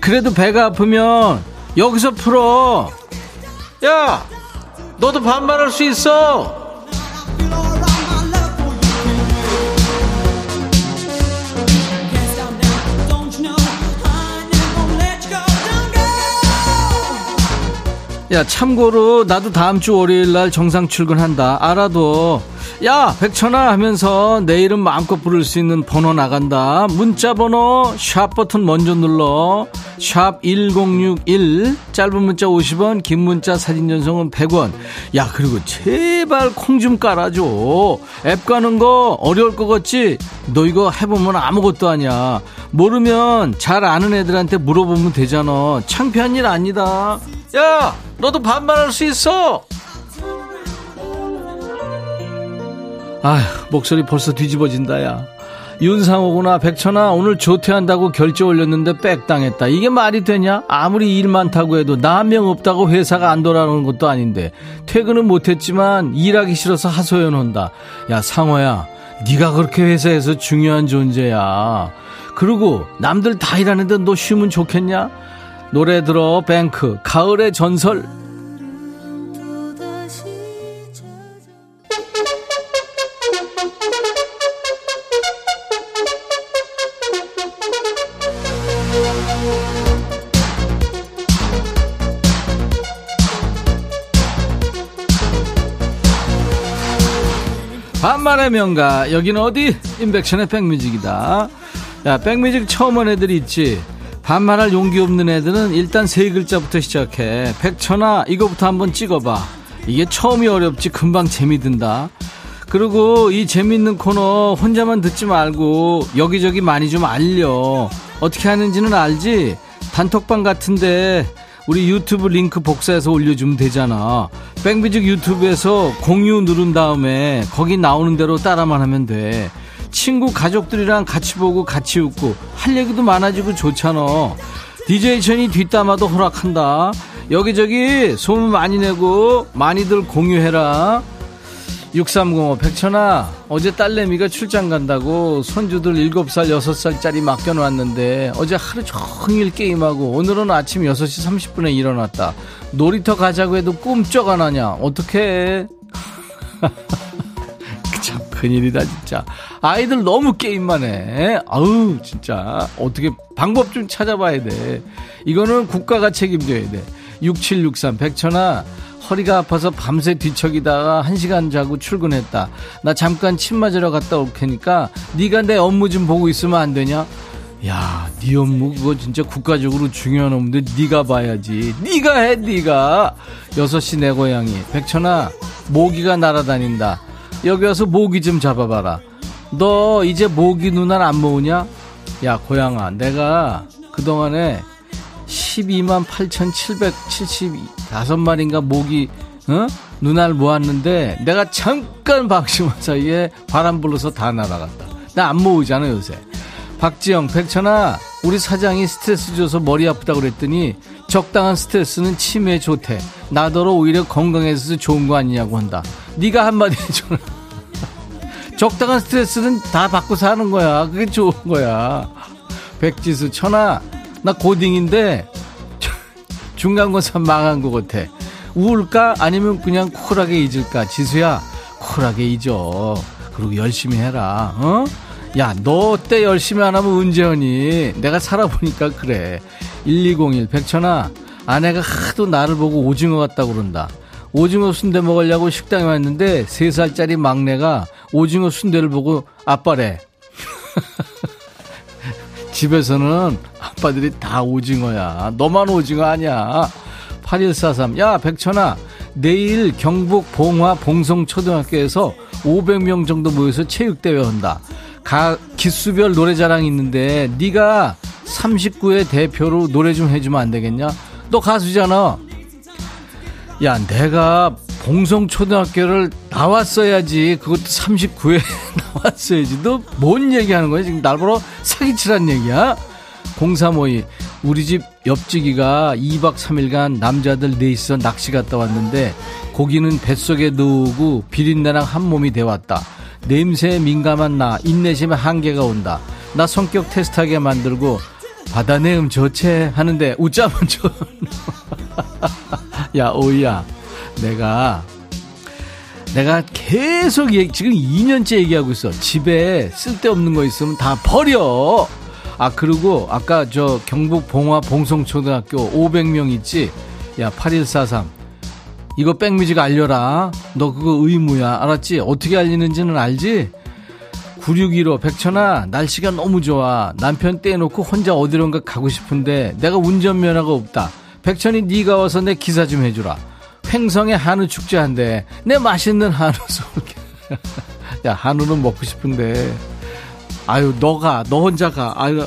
그래도 배가 아프면 여기서 풀어. 야 너도 반말할 수 있어. 야 참고로 나도 다음 주 월요일 날 정상 출근한다 알아도 야 백천아 하면서 내 이름 마음껏 부를 수 있는 번호 나간다. 문자 번호 샵 버튼 먼저 눌러. 샵 1061 짧은 문자 50원 긴 문자 사진 전송은 100원. 야 그리고 제발 콩 좀 깔아줘. 앱 가는 거 어려울 것 같지? 너 이거 해보면 아무것도 아니야. 모르면 잘 아는 애들한테 물어보면 되잖아. 창피한 일 아니다. 야 너도 반말할 수 있어 아휴 목소리 벌써 뒤집어진다 야. 윤상호구나 백천아 오늘 조퇴한다고 결제 올렸는데 빽당했다. 이게 말이 되냐? 아무리 일 많다고 해도 나 한 명 없다고 회사가 안 돌아오는 것도 아닌데. 퇴근은 못했지만 일하기 싫어서 하소연 한다. 야 상호야 네가 그렇게 회사에서 중요한 존재야. 그리고 남들 다 일하는데 너 쉬면 좋겠냐? 노래 들어 뱅크. 가을의 전설 반말의 명가. 여기는 어디? 인백션의 백뮤직이다. 야 백뮤직 처음 온 애들이 있지? 반말할 용기 없는 애들은 일단 세 글자부터 시작해. 백천아 이거부터 한번 찍어봐. 이게 처음이 어렵지 금방 재미든다. 그리고 이 재밌는 코너 혼자만 듣지 말고 여기저기 많이 좀 알려. 어떻게 하는지는 알지? 단톡방 같은데 우리 유튜브 링크 복사해서 올려주면 되잖아. 백뮤직 유튜브에서 공유 누른 다음에 거기 나오는 대로 따라만 하면 돼. 친구 가족들이랑 같이 보고 같이 웃고 할 얘기도 많아지고 좋잖아. DJ 천이 뒷담화도 허락한다. 여기저기 소문 많이 내고 많이들 공유해라 6305 백천아 어제 딸내미가 출장 간다고 손주들 7살 6살짜리 맡겨놨는데 어제 하루 종일 게임하고 오늘은 아침 6시 30분에 일어났다. 놀이터 가자고 해도 꿈쩍 안 하냐? 어떡해? 참 큰일이다 진짜. 아이들 너무 게임만 해. 아우 진짜. 어떻게 방법 좀 찾아봐야 돼. 이거는 국가가 책임져야 돼. 6763 백천아 허리가 아파서 밤새 뒤척이다가 한 시간 자고 출근했다. 나 잠깐 침 맞으러 갔다 올 테니까 네가 내 업무 좀 보고 있으면 안 되냐? 야, 네 업무 그거 진짜 국가적으로 중요한 업무인데 네가 봐야지. 네가 해, 네가. 6시 내 고양이. 백천아, 모기가 날아다닌다. 여기 와서 모기 좀 잡아봐라. 너 이제 모기 눈알 안 모으냐? 야, 고양아, 내가 그동안에 12만 8,775마리인가 모기 어? 눈알 모았는데 내가 잠깐 방심한 사이에 바람 불러서 다 날아갔다. 나 안 모으잖아 요새. 박지영, 백천아, 우리 사장이 스트레스 줘서 머리 아프다고 그랬더니 적당한 스트레스는 치매에 좋대. 나더러 오히려 건강해서 좋은 거 아니냐고 한다. 네가 한마디 해줘라. 적당한 스트레스는 다 받고 사는 거야. 그게 좋은 거야. 백지수, 천아, 나 고딩인데 중간고사 망한 것 같아. 우울까? 아니면 그냥 쿨하게 잊을까? 지수야, 쿨하게 잊어. 그리고 열심히 해라. 어? 야, 너 때 열심히 안 하면 하니? 내가 살아보니까 그래. 1201, 백천아, 아내가 하도 나를 보고 오징어 같다고 그런다. 오징어 순대 먹으려고 식당에 왔는데 3살짜리 막내가 오징어 순대를 보고 아빠래. 집에서는 아빠들이 다 오징어야. 너만 오징어 아니야. 8143. 야, 백천아. 내일 경북 봉화 봉성초등학교에서 500명 정도 모여서 체육대회 한다. 가, 기수별 노래자랑 있는데 네가 39회 대표로 노래 좀 해주면 안 되겠냐? 너 가수잖아. 야, 내가 봉성초등학교를 나왔어야지. 그것도 39회 나왔어야지. 너 뭔 얘기하는 거야? 지금 날 보러 사기치란 얘기야? 0352 우리 집 옆지기가 2박 3일간 남자들 넷이서 낚시 갔다 왔는데 고기는 뱃속에 넣고 비린내랑 한 몸이 되왔다. 냄새에 민감한 나 인내심에 한계가 온다. 나 성격 테스트하게 만들고 바다 내음 좋체 하는데 웃자면 저. 야 오이야 내가 내가 계속 얘기, 지금 2년째 얘기하고 있어. 집에 쓸데없는 거 있으면 다 버려. 아, 그리고 아까 저 경북 봉화 봉송초등학교 500명 있지? 야, 8143. 이거 백뮤직 알려라. 너 그거 의무야. 알았지? 어떻게 알리는지는 알지? 9615 백천아 날씨가 너무 좋아 남편 떼놓고 혼자 어디론가 가고 싶은데 내가 운전면허가 없다 백천이 네가 와서 내 기사 좀 해주라 횡성에 한우 축제한대 내 맛있는 한우 쏠게 야 한우는 먹고 싶은데 아유 너가 너 혼자 가 아유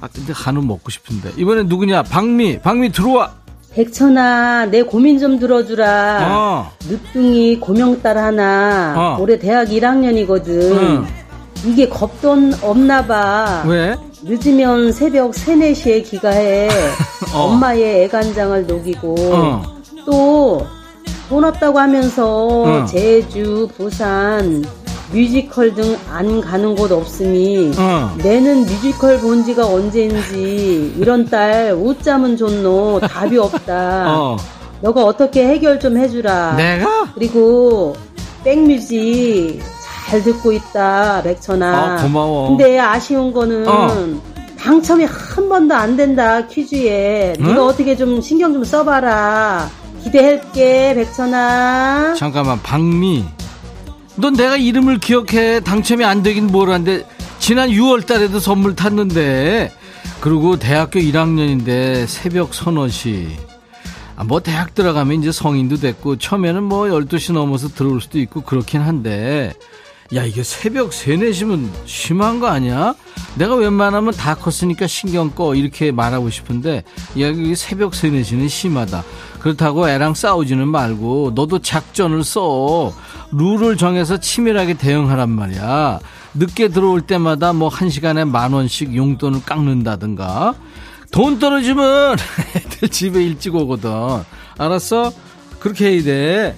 아 근데 한우 먹고 싶은데 이번엔 누구냐 박미 박미 들어와 백천아 내 고민 좀 들어주라 어. 늦둥이 고명딸 하나 어. 올해 대학 1학년이거든 응. 이게 겁도 없나 봐 왜? 늦으면 새벽 3, 4시에 귀가해 어. 엄마의 애간장을 녹이고 어. 또 돈 없다고 하면서 제주 부산 뮤지컬 등 안 가는 곳 없으니 어. 내는 뮤지컬 본 지가 언제인지 이런 딸 우짜면 좋노 답이 없다. 어. 너가 어떻게 해결 좀 해주라. 내가? 그리고 백뮤직 잘 듣고 있다 백천아. 아, 고마워. 근데 아쉬운 거는 어. 당첨이 한 번도 안 된다 퀴즈에. 응? 네가 어떻게 좀 신경 좀 써봐라. 기대할게 백천아. 잠깐만 박미. 넌 내가 이름을 기억해 당첨이 안 되긴 뭘한데 지난 6월 달에도 선물 탔는데 그리고 대학교 1학년인데 새벽 서너시 아, 뭐 대학 들어가면 이제 성인도 됐고 처음에는 뭐 12시 넘어서 들어올 수도 있고 그렇긴 한데 야 이게 새벽 3, 4시면 심한 거 아니야? 내가 웬만하면 다 컸으니까 신경 꺼 이렇게 말하고 싶은데 야 이게 새벽 3, 4시는 심하다 그렇다고 애랑 싸우지는 말고 너도 작전을 써 룰을 정해서 치밀하게 대응하란 말이야. 늦게 들어올 때마다 뭐 한 시간에 만 원씩 용돈을 깎는다든가. 돈 떨어지면 애들 집에 일찍 오거든. 알았어? 그렇게 해야 돼.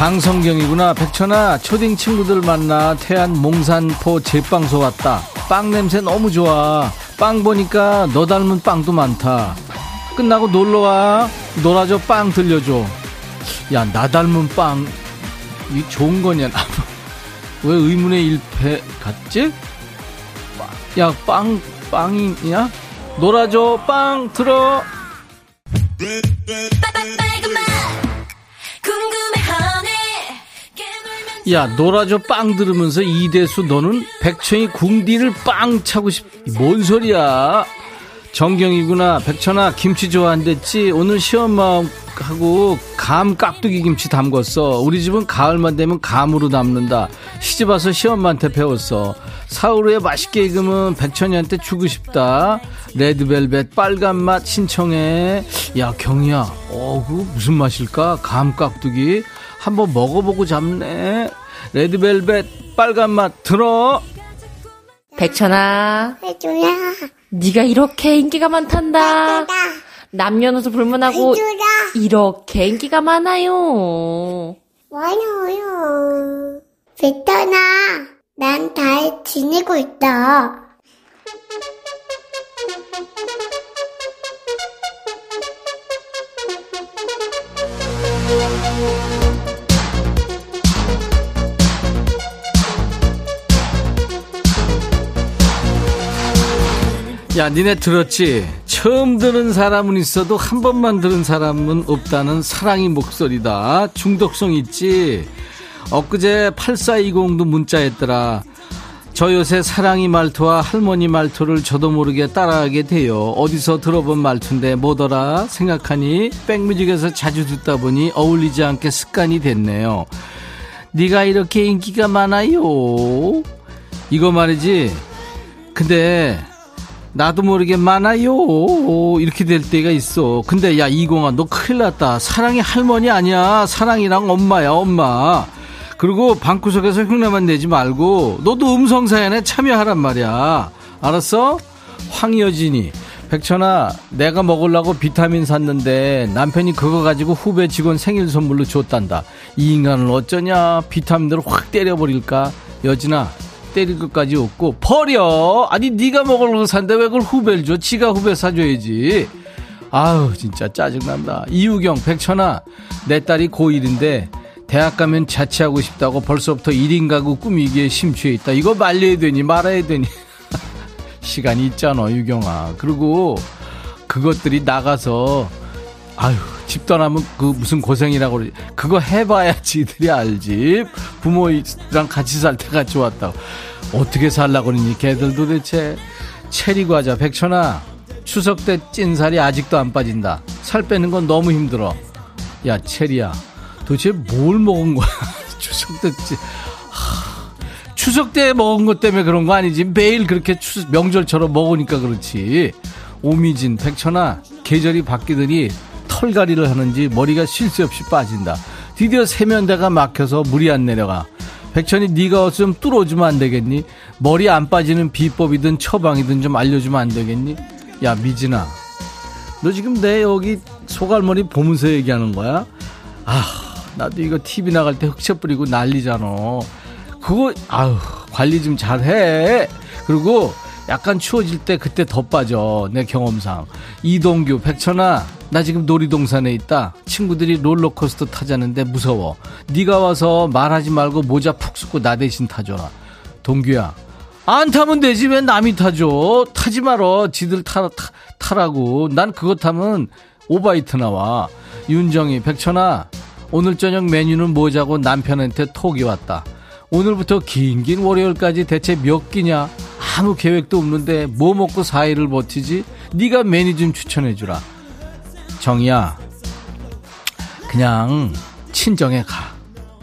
방성경이구나. 백천아, 초딩 친구들 만나 태안 몽산포 제빵소 왔다. 빵 냄새 너무 좋아. 빵 보니까 너 닮은 빵도 많다. 끝나고 놀러 와. 놀아줘, 빵 들려줘. 야, 나 닮은 빵. 이 좋은 거냐, 왜 의문의 일패 같지? 야, 빵, 빵이냐? 놀아줘, 빵 들어. 야, 놀아줘 빵 들으면서 이대수 너는 백청이 궁디를 빵 차고 싶, 뭔 소리야? 정경이구나. 백천아, 김치 좋아한댔지? 오늘 시엄마하고 감 깍두기 김치 담궜어. 우리 집은 가을만 되면 감으로 담는다. 시집와서 시엄마한테 배웠어. 사우루에 맛있게 익으면 백천이한테 주고 싶다. 레드벨벳 빨간 맛 신청해. 야, 경이야. 어, 그 무슨 맛일까? 감 깍두기. 한번 먹어보고 잡네. 레드벨벳 빨간 맛 들어. 백천아. 해줘야. 네가 이렇게 인기가 많단다. 남녀노소 불문하고 해줘라. 이렇게 인기가 많아요. 많아요. 백천아, 난 잘 지내고 있다. 야, 니네 들었지? 처음 들은 사람은 있어도 한 번만 들은 사람은 없다는 사랑의 목소리다. 중독성 있지? 엊그제 8420도 문자했더라. 저 요새 사랑이 말투와 할머니 말투를 저도 모르게 따라하게 돼요. 어디서 들어본 말투인데 뭐더라 생각하니 백뮤직에서 자주 듣다 보니 어울리지 않게 습관이 됐네요. 네가 이렇게 인기가 많아요. 이거 말이지. 근데 나도 모르게 많아요 이렇게 될 때가 있어 근데 야 이공아 너 큰일 났다 사랑이 할머니 아니야 사랑이랑 엄마야 엄마 그리고 방구석에서 흉내만 내지 말고 너도 음성 사연에 참여하란 말이야. 알았어? 황여진이 백천아 내가 먹으려고 비타민 샀는데 남편이 그거 가지고 후배 직원 생일 선물로 줬단다. 이 인간을 어쩌냐 비타민으로 확 때려버릴까? 여진아 때릴 것까지 없고 버려. 아니 네가 먹으려고 산데 왜 그걸 후배를 줘? 지가 후배 사줘야지. 아우 진짜 짜증난다. 이우경 백천아 내 딸이 고1인데 대학 가면 자취하고 싶다고 벌써부터 1인 가구 꾸미기에 심취해 있다. 이거 말려야 되니 말아야 되니. 시간이 있잖아 유경아. 그리고 그것들이 나가서 아유 집 떠나면 그 무슨 고생이라고 그러지. 그거 해봐야 지들이 알지. 부모랑 같이 살 때가 좋았다고. 어떻게 살라고 그러니 걔들 도대체. 체리 과자 백천아 추석 때 찐살이 아직도 안 빠진다. 살 빼는 건 너무 힘들어. 야 체리야 도대체 뭘 먹은 거야? 추석 때 찐. 추석 때 먹은 것 때문에 그런 거 아니지. 매일 그렇게 추, 명절처럼 먹으니까 그렇지. 오미진, 백천아, 계절이 바뀌더니 털갈이를 하는지 머리가 쉴 새 없이 빠진다. 드디어 세면대가 막혀서 물이 안 내려가. 백천이 네가 어서 좀 뚫어주면 안 되겠니? 머리 안 빠지는 비법이든 처방이든 좀 알려주면 안 되겠니? 야 미진아, 너 지금 내 여기 소갈머리 보면서 얘기하는 거야? 아, 나도 이거 TV 나갈 때 흑채 뿌리고 난리잖아. 그거 아우 관리 좀 잘해. 그리고 약간 추워질 때 그때 더 빠져 내 경험상. 이동규, 백천아, 나 지금 놀이동산에 있다. 친구들이 롤러코스터 타자는데 무서워. 네가 와서 말하지 말고 모자 푹 쓰고 나 대신 타줘라. 동규야. 안 타면 되지 왜 남이 타줘. 타지 말어. 지들 타, 타, 타라고. 난 그거 타면 오바이트 나와. 윤정이 백천아 오늘 저녁 메뉴는 뭐자고 남편한테 톡이 왔다. 오늘부터 긴긴 월요일까지 대체 몇 끼냐? 아무 계획도 없는데 뭐 먹고 4일을 버티지? 네가 메뉴 좀 추천해주라. 정이야, 그냥 친정에 가.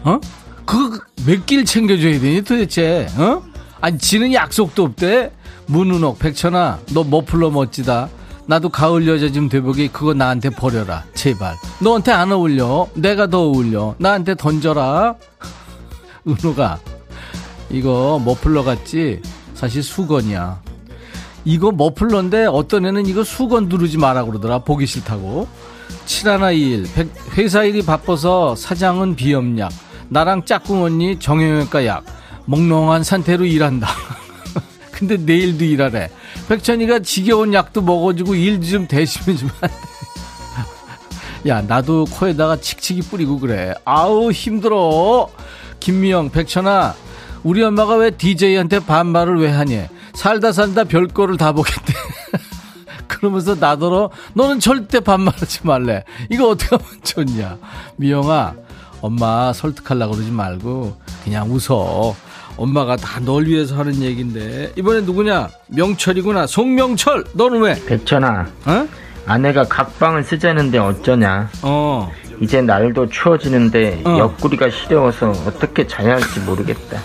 어? 그거 몇 끼를 챙겨줘야 되니 도대체? 어? 아니 지는 약속도 없대. 문은옥, 백천아, 너 머플러 멋지다. 나도 가을 여자 좀 돼보기 그거 나한테 버려라 제발 너한테 안 어울려 내가 더 어울려 나한테 던져라 은호가 이거 머플러 같지 사실 수건이야 이거 머플러인데 어떤 애는 이거 수건 누르지 마라 그러더라 보기 싫다고 7121 회사 일이 바빠서 사장은 비염약 나랑 짝꿍 언니 정형외과 약 몽롱한 상태로 일한다 근데 내일도 일하래 백천이가 지겨운 약도 먹어주고 일 좀 대신해주면 안 돼. 야, 나도 코에다가 칙칙이 뿌리고 그래. 아우, 힘들어. 김미영, 백천아, 우리 엄마가 왜 DJ한테 반말을 왜 하니? 살다 살다 별거를 다 보겠대. 그러면서 나더러 너는 절대 반말하지 말래. 이거 어떻게 하면 좋냐? 미영아, 엄마 설득하려고 그러지 말고 그냥 웃어. 엄마가 다 널 위해서 하는 얘기인데 이번엔 누구냐? 명철이구나. 송명철. 너는 왜? 백천아. 어? 아내가 각방을 쓰자는데 어쩌냐? 어. 이제 날도 추워지는데 어. 옆구리가 시려워서 어떻게 자야 할지 모르겠다.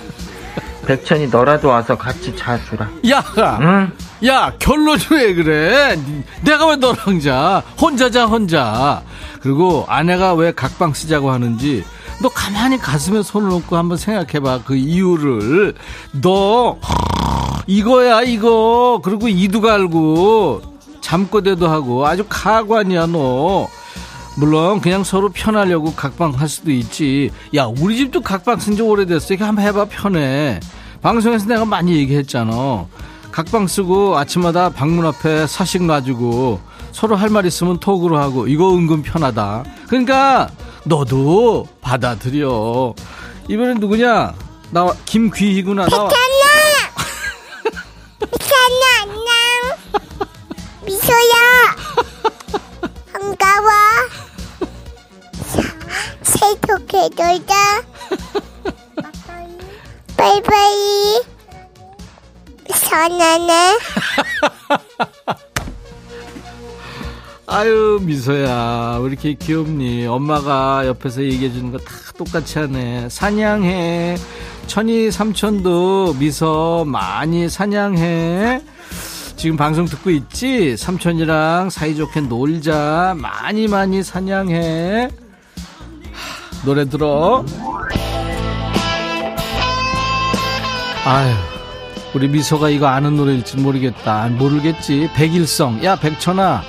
백천이 너라도 와서 같이 자주라. 야, 응? 야 결론이 왜 그래? 내가 왜 너랑 자? 혼자 자 혼자. 그리고 아내가 왜 각방 쓰자고 하는지 너 가만히 가슴에 손을 얹고 한번 생각해봐 그 이유를. 너 이거야 이거. 그리고 이도 갈고 잠꼬대도 하고 아주 가관이야 너. 물론 그냥 서로 편하려고 각방 할 수도 있지. 야 우리 집도 각방 쓴 지 오래됐어. 이거 한번 해봐 편해. 방송에서 내가 많이 얘기했잖아. 각방 쓰고 아침마다 방문 앞에 사식 놔주고 서로 할 말 있으면 톡으로 하고 이거 은근 편하다. 그러니까 너도 받아들여. 이번엔 누구냐? 나와 김귀희구나. 나와. 미쳤나? 미쳤나. 미소야. 반가워. 새롭게 놀자. 바이바이. 선하네. 아유 미소야 왜 이렇게 귀엽니 엄마가 옆에서 얘기해 주는 거 다 똑같이 하네 사냥해 천이 삼촌도 미소 많이 사냥해 지금 방송 듣고 있지 삼촌이랑 사이좋게 놀자 많이 많이 사냥해 하, 노래 들어 아유, 우리 미소가 이거 아는 노래일지 모르겠다. 모르겠지. 백일성. 야, 백천아.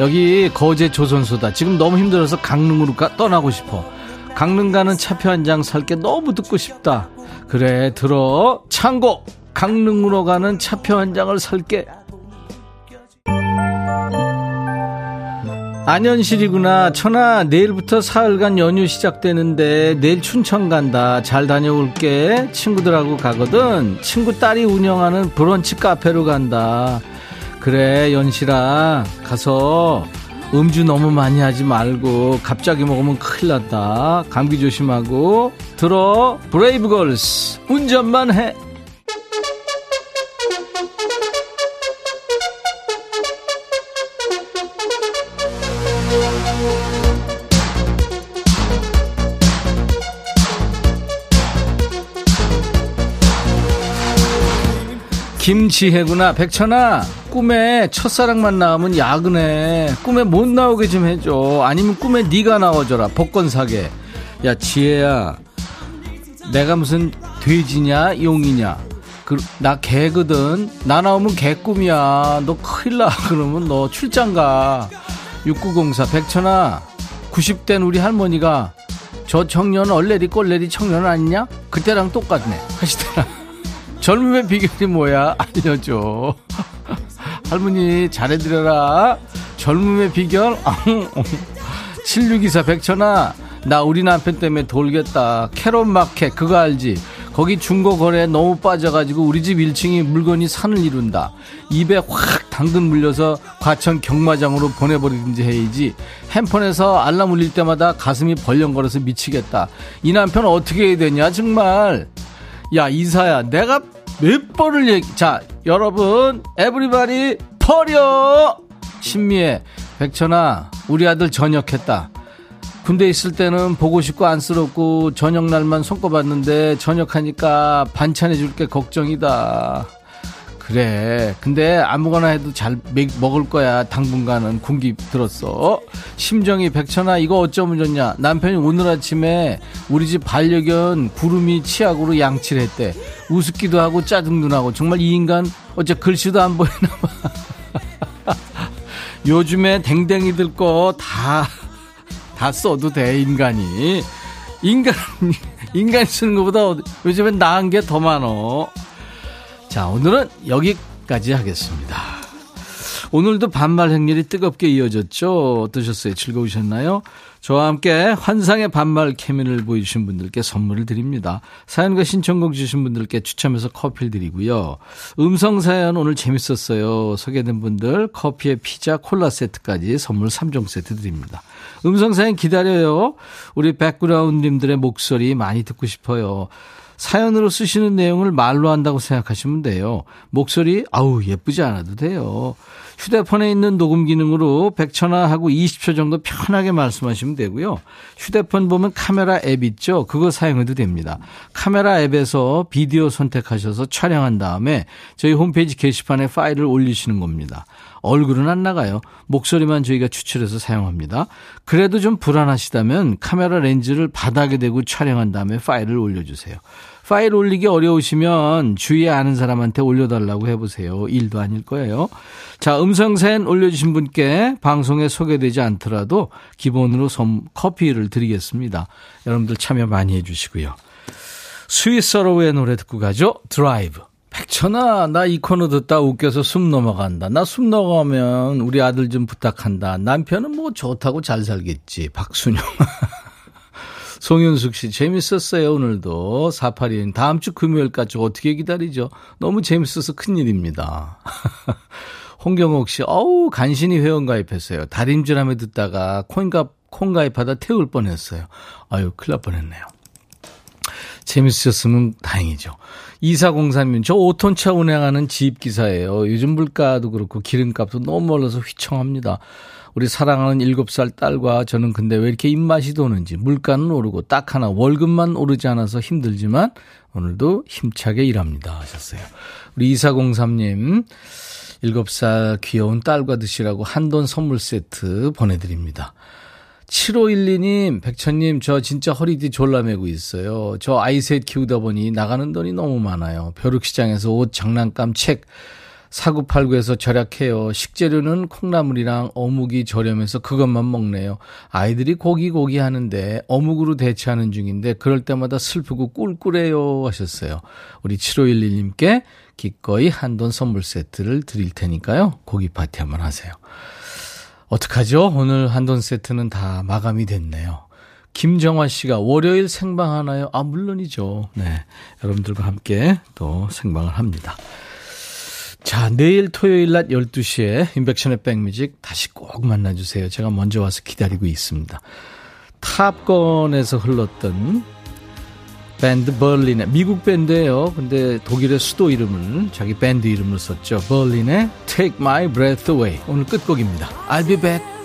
여기 거제 조선소다. 지금 너무 힘들어서 강릉으로 가, 떠나고 싶어. 강릉 가는 차표 한 장 살 게 너무 듣고 싶다. 그래, 들어. 창고! 강릉으로 가는 차표 한 장을 살게. 안현실이구나. 천아, 내일부터 사흘간 연휴 시작되는데 내일 춘천 간다. 잘 다녀올게. 친구들하고 가거든. 친구 딸이 운영하는 브런치 카페로 간다. 그래, 연실아. 가서 음주 너무 많이 하지 말고 갑자기 먹으면 큰일 났다. 감기 조심하고. 들어. 브레이브걸스. 운전만 해. 김지혜구나. 백천아 꿈에 첫사랑만 나오면 야근해. 꿈에 못 나오게 좀 해줘. 아니면 꿈에 네가 나와줘라. 복권 사게. 야 지혜야. 내가 무슨 돼지냐 용이냐. 그, 나 개거든. 나 나오면 개꿈이야. 너 큰일 나. 그러면 너 출장 가. 6904 백천아 90된 우리 할머니가 저 청년 얼레리 꼴레리 청년 아니냐? 그때랑 똑같네. 하시더라 젊음의 비결이 뭐야? 알려줘. 할머니 잘해드려라. 젊음의 비결? 7624 백천아, 나 우리 남편 때문에 돌겠다. 캐롯 마켓, 그거 알지? 거기 중고 거래에 너무 빠져가지고 우리 집 1층이 물건이 산을 이룬다. 입에 확 당근 물려서 과천 경마장으로 보내버리든지 해야지. 핸폰에서 알람 울릴 때마다 가슴이 벌렁거려서 미치겠다. 이 남편 어떻게 해야 되냐, 정말. 야, 이사야, 내가 몇 번을 얘기, 자, 여러분, 에브리바디 퍼려! 신미애, 백천아, 우리 아들 전역했다. 군대 있을 때는 보고 싶고 안쓰럽고 저녁 날만 손꼽았는데 전역하니까 반찬해 줄 게 걱정이다. 그래. 근데 아무거나 해도 잘 먹을 거야. 당분간은 군기 들었어. 심정이 백천아 이거 어쩌면 좋냐. 남편이 오늘 아침에 우리 집 반려견 구름이 치약으로 양치를 했대. 우습기도 하고 짜증도 나고 정말 이 인간 어째 글씨도 안 보이나 봐. 요즘에 댕댕이들 거 다 다 써도 돼 인간이. 인간 인간 쓰는 것보다 요즘엔 나은 게 더 많어. 자, 오늘은 여기까지 하겠습니다. 오늘도 반말 행렬이 뜨겁게 이어졌죠? 어떠셨어요? 즐거우셨나요? 저와 함께 환상의 반말 케미를 보여주신 분들께 선물을 드립니다. 사연과 신청곡 주신 분들께 추첨해서 커피를 드리고요. 음성 사연 오늘 재밌었어요. 소개된 분들 커피에 피자, 콜라 세트까지 선물 3종 세트 드립니다. 음성 사연 기다려요. 우리 백그라운드님들의 목소리 많이 듣고 싶어요. 사연으로 쓰시는 내용을 말로 한다고 생각하시면 돼요. 목소리, 아우, 예쁘지 않아도 돼요. 휴대폰에 있는 녹음 기능으로 100초나하고 20초 정도 편하게 말씀하시면 되고요. 휴대폰 보면 카메라 앱 있죠? 그거 사용해도 됩니다. 카메라 앱에서 비디오 선택하셔서 촬영한 다음에 저희 홈페이지 게시판에 파일을 올리시는 겁니다. 얼굴은 안 나가요. 목소리만 저희가 추출해서 사용합니다. 그래도 좀 불안하시다면 카메라 렌즈를 바닥에 대고 촬영한 다음에 파일을 올려주세요. 파일 올리기 어려우시면 주위에 아는 사람한테 올려달라고 해보세요. 일도 아닐 거예요. 자, 음성 사연 올려주신 분께 방송에 소개되지 않더라도 기본으로 섬 커피를 드리겠습니다. 여러분들 참여 많이 해주시고요. 스윗소로우의 노래 듣고 가죠. 드라이브. 백천아, 나 이 코너 듣다 웃겨서 숨 넘어간다. 나 숨 넘어가면 우리 아들 좀 부탁한다. 남편은 뭐 좋다고 잘 살겠지. 박순영. 송윤숙 씨, 재밌었어요, 오늘도. 482님, 다음 주 금요일까지 어떻게 기다리죠? 너무 재밌어서 큰일입니다. 홍경옥 씨, 어우, 간신히 회원가입했어요. 다림질하며 듣다가 콩가입, 콩가입하다 태울 뻔 했어요. 아유, 큰일 날 뻔 했네요. 재밌으셨으면 다행이죠. 2403님, 저 5톤차 운행하는 지입기사예요. 요즘 물가도 그렇고 기름값도 너무 올라서 휘청합니다. 우리 사랑하는 7살 딸과 저는 근데 왜 이렇게 입맛이 도는지 물가는 오르고 딱 하나 월급만 오르지 않아서 힘들지만 오늘도 힘차게 일합니다 하셨어요. 우리 2403님 7살 귀여운 딸과 드시라고 한돈 선물 세트 보내드립니다. 7512님, 백천님, 저 진짜 허리띠 졸라매고 있어요. 저 아이셋 키우다 보니 나가는 돈이 너무 많아요. 벼룩시장에서 옷, 장난감, 책, 사구팔구에서 절약해요. 식재료는 콩나물이랑 어묵이 저렴해서 그것만 먹네요. 아이들이 고기 고기 하는데 어묵으로 대체하는 중인데 그럴 때마다 슬프고 꿀꿀해요 하셨어요. 우리 7511님께 기꺼이 한돈 선물 세트를 드릴 테니까요. 고기 파티 한번 하세요. 어떡하죠? 오늘 한돈 세트는 다 마감이 됐네요. 김정화 씨가 월요일 생방 하나요? 아, 물론이죠. 네. 여러분들과 함께 또 생방을 합니다. 자, 내일 토요일 낮 12시에 인백션의 백뮤직 다시 꼭 만나주세요. 제가 먼저 와서 기다리고 있습니다. 탑건에서 흘렀던 밴드 벌린의 미국 밴드예요. 근데 독일의 수도 이름을 자기 밴드 이름을 썼죠. 벌린의 Take My Breath Away 오늘 끝곡입니다. I'll be back.